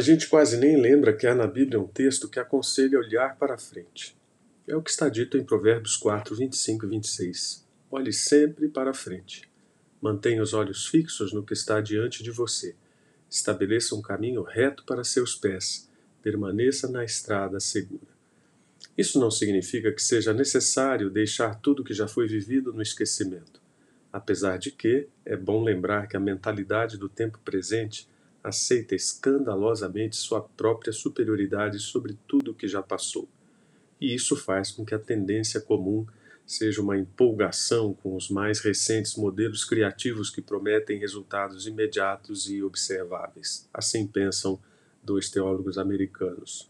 gente quase nem lembra que há na Bíblia um texto que aconselha olhar para frente. É o que está dito em Provérbios 4, 25 e 26. Olhe sempre para frente. Mantenha os olhos fixos no que está diante de você. Estabeleça um caminho reto para seus pés. Permaneça na estrada segura. Isso não significa que seja necessário deixar tudo que já foi vivido no esquecimento. Apesar de que é bom lembrar que a mentalidade do tempo presente aceita escandalosamente sua própria superioridade sobre tudo o que já passou e isso faz com que a tendência comum seja uma empolgação com os mais recentes modelos criativos que prometem resultados imediatos e observáveis. Assim pensam dois teólogos americanos.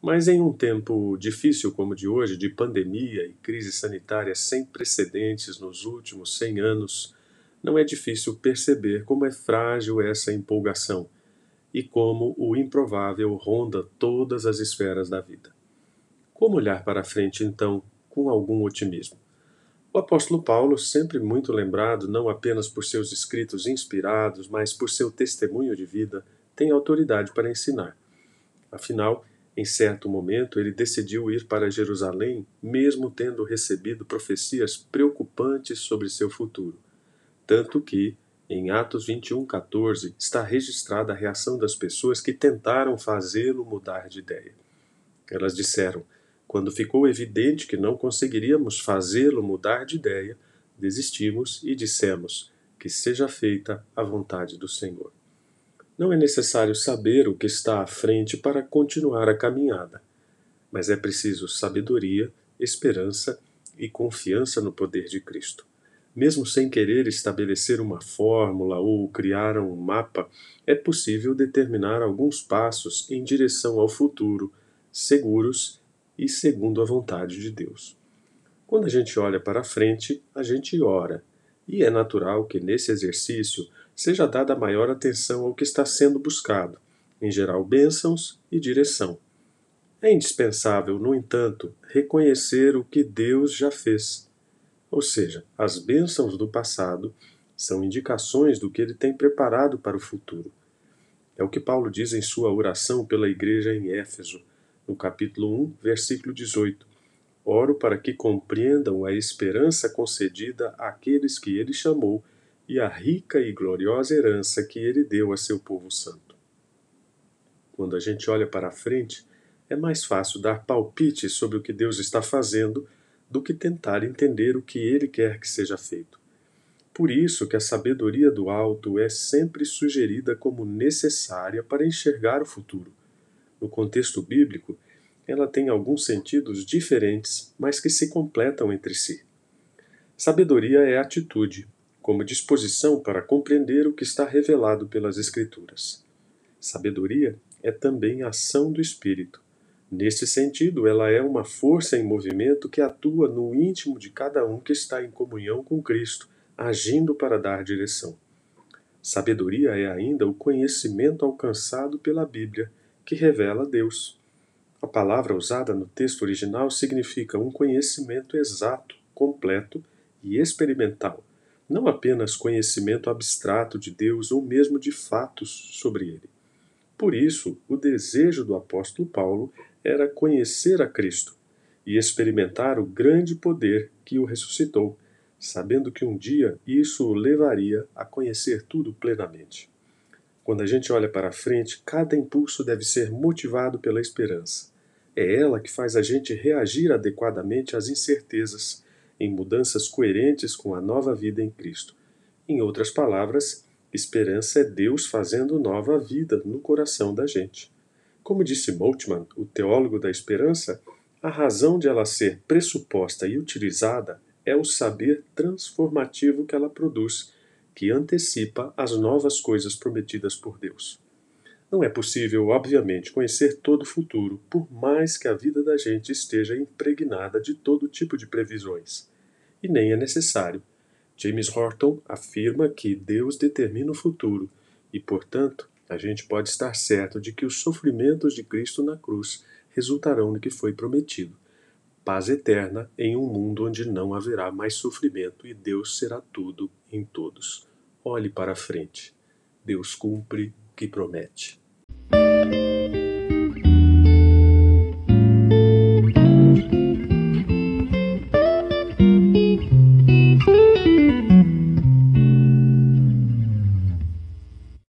Mas em um tempo difícil como o de hoje, de pandemia e crise sanitária sem precedentes nos últimos 100 anos, não é difícil perceber como é frágil essa empolgação e como o improvável ronda todas as esferas da vida. Como olhar para frente, então, com algum otimismo? O apóstolo Paulo, sempre muito lembrado não apenas por seus escritos inspirados, mas por seu testemunho de vida, tem autoridade para ensinar. Afinal, em certo momento, ele decidiu ir para Jerusalém, mesmo tendo recebido profecias preocupantes sobre seu futuro. Tanto que, em Atos 21:14, está registrada a reação das pessoas que tentaram fazê-lo mudar de ideia. Elas disseram: quando ficou evidente que não conseguiríamos fazê-lo mudar de ideia, desistimos e dissemos: Que seja feita a vontade do Senhor. Não é necessário saber o que está à frente para continuar a caminhada, mas é preciso sabedoria, esperança e confiança no poder de Cristo. Mesmo sem querer estabelecer uma fórmula ou criar um mapa, é possível determinar alguns passos em direção ao futuro, seguros e segundo a vontade de Deus. Quando a gente olha para frente, a gente ora, e é natural que nesse exercício seja dada maior atenção ao que está sendo buscado, em geral, bênçãos e direção. É indispensável, no entanto, reconhecer o que Deus já fez. Ou seja, as bênçãos do passado são indicações do que ele tem preparado para o futuro. É o que Paulo diz em sua oração pela igreja em Éfeso no capítulo 1, versículo 18. Oro para que compreendam a esperança concedida àqueles que ele chamou e a rica e gloriosa herança que ele deu a seu povo santo. Quando a gente olha para a frente, é mais fácil dar palpites sobre o que Deus está fazendo do que tentar entender o que ele quer que seja feito. Por isso que a sabedoria do alto é sempre sugerida como necessária para enxergar o futuro. No contexto bíblico, ela tem alguns sentidos diferentes, mas que se completam entre si. Sabedoria é atitude, como disposição para compreender o que está revelado pelas Escrituras. Sabedoria é também ação do Espírito. Nesse sentido, ela é uma força em movimento que atua no íntimo de cada um que está em comunhão com Cristo, agindo para dar direção. Sabedoria é ainda o conhecimento alcançado pela Bíblia que revela Deus. A palavra usada no texto original significa um conhecimento exato, completo e experimental, não apenas conhecimento abstrato de Deus ou mesmo de fatos sobre ele. Por isso, o desejo do apóstolo Paulo era conhecer a Cristo e experimentar o grande poder que o ressuscitou, sabendo que um dia isso o levaria a conhecer tudo plenamente. Quando a gente olha para frente, cada impulso deve ser motivado pela esperança. É ela que faz a gente reagir adequadamente às incertezas, em mudanças coerentes com a nova vida em Cristo. Em outras palavras, esperança é Deus fazendo nova vida no coração da gente. Como disse Moltmann, o teólogo da esperança, a razão de ela ser pressuposta e utilizada é o saber transformativo que ela produz que antecipa as novas coisas prometidas por Deus. Não é possível, obviamente, conhecer todo o futuro, por mais que a vida da gente esteja impregnada de todo tipo de previsões. E nem é necessário. James Horton afirma que Deus determina o futuro e, portanto, a gente pode estar certo de que os sofrimentos de Cristo na cruz resultarão no que foi prometido. Paz eterna em um mundo onde não haverá mais sofrimento e Deus será tudo em todos. Olhe para frente. Deus cumpre o que promete.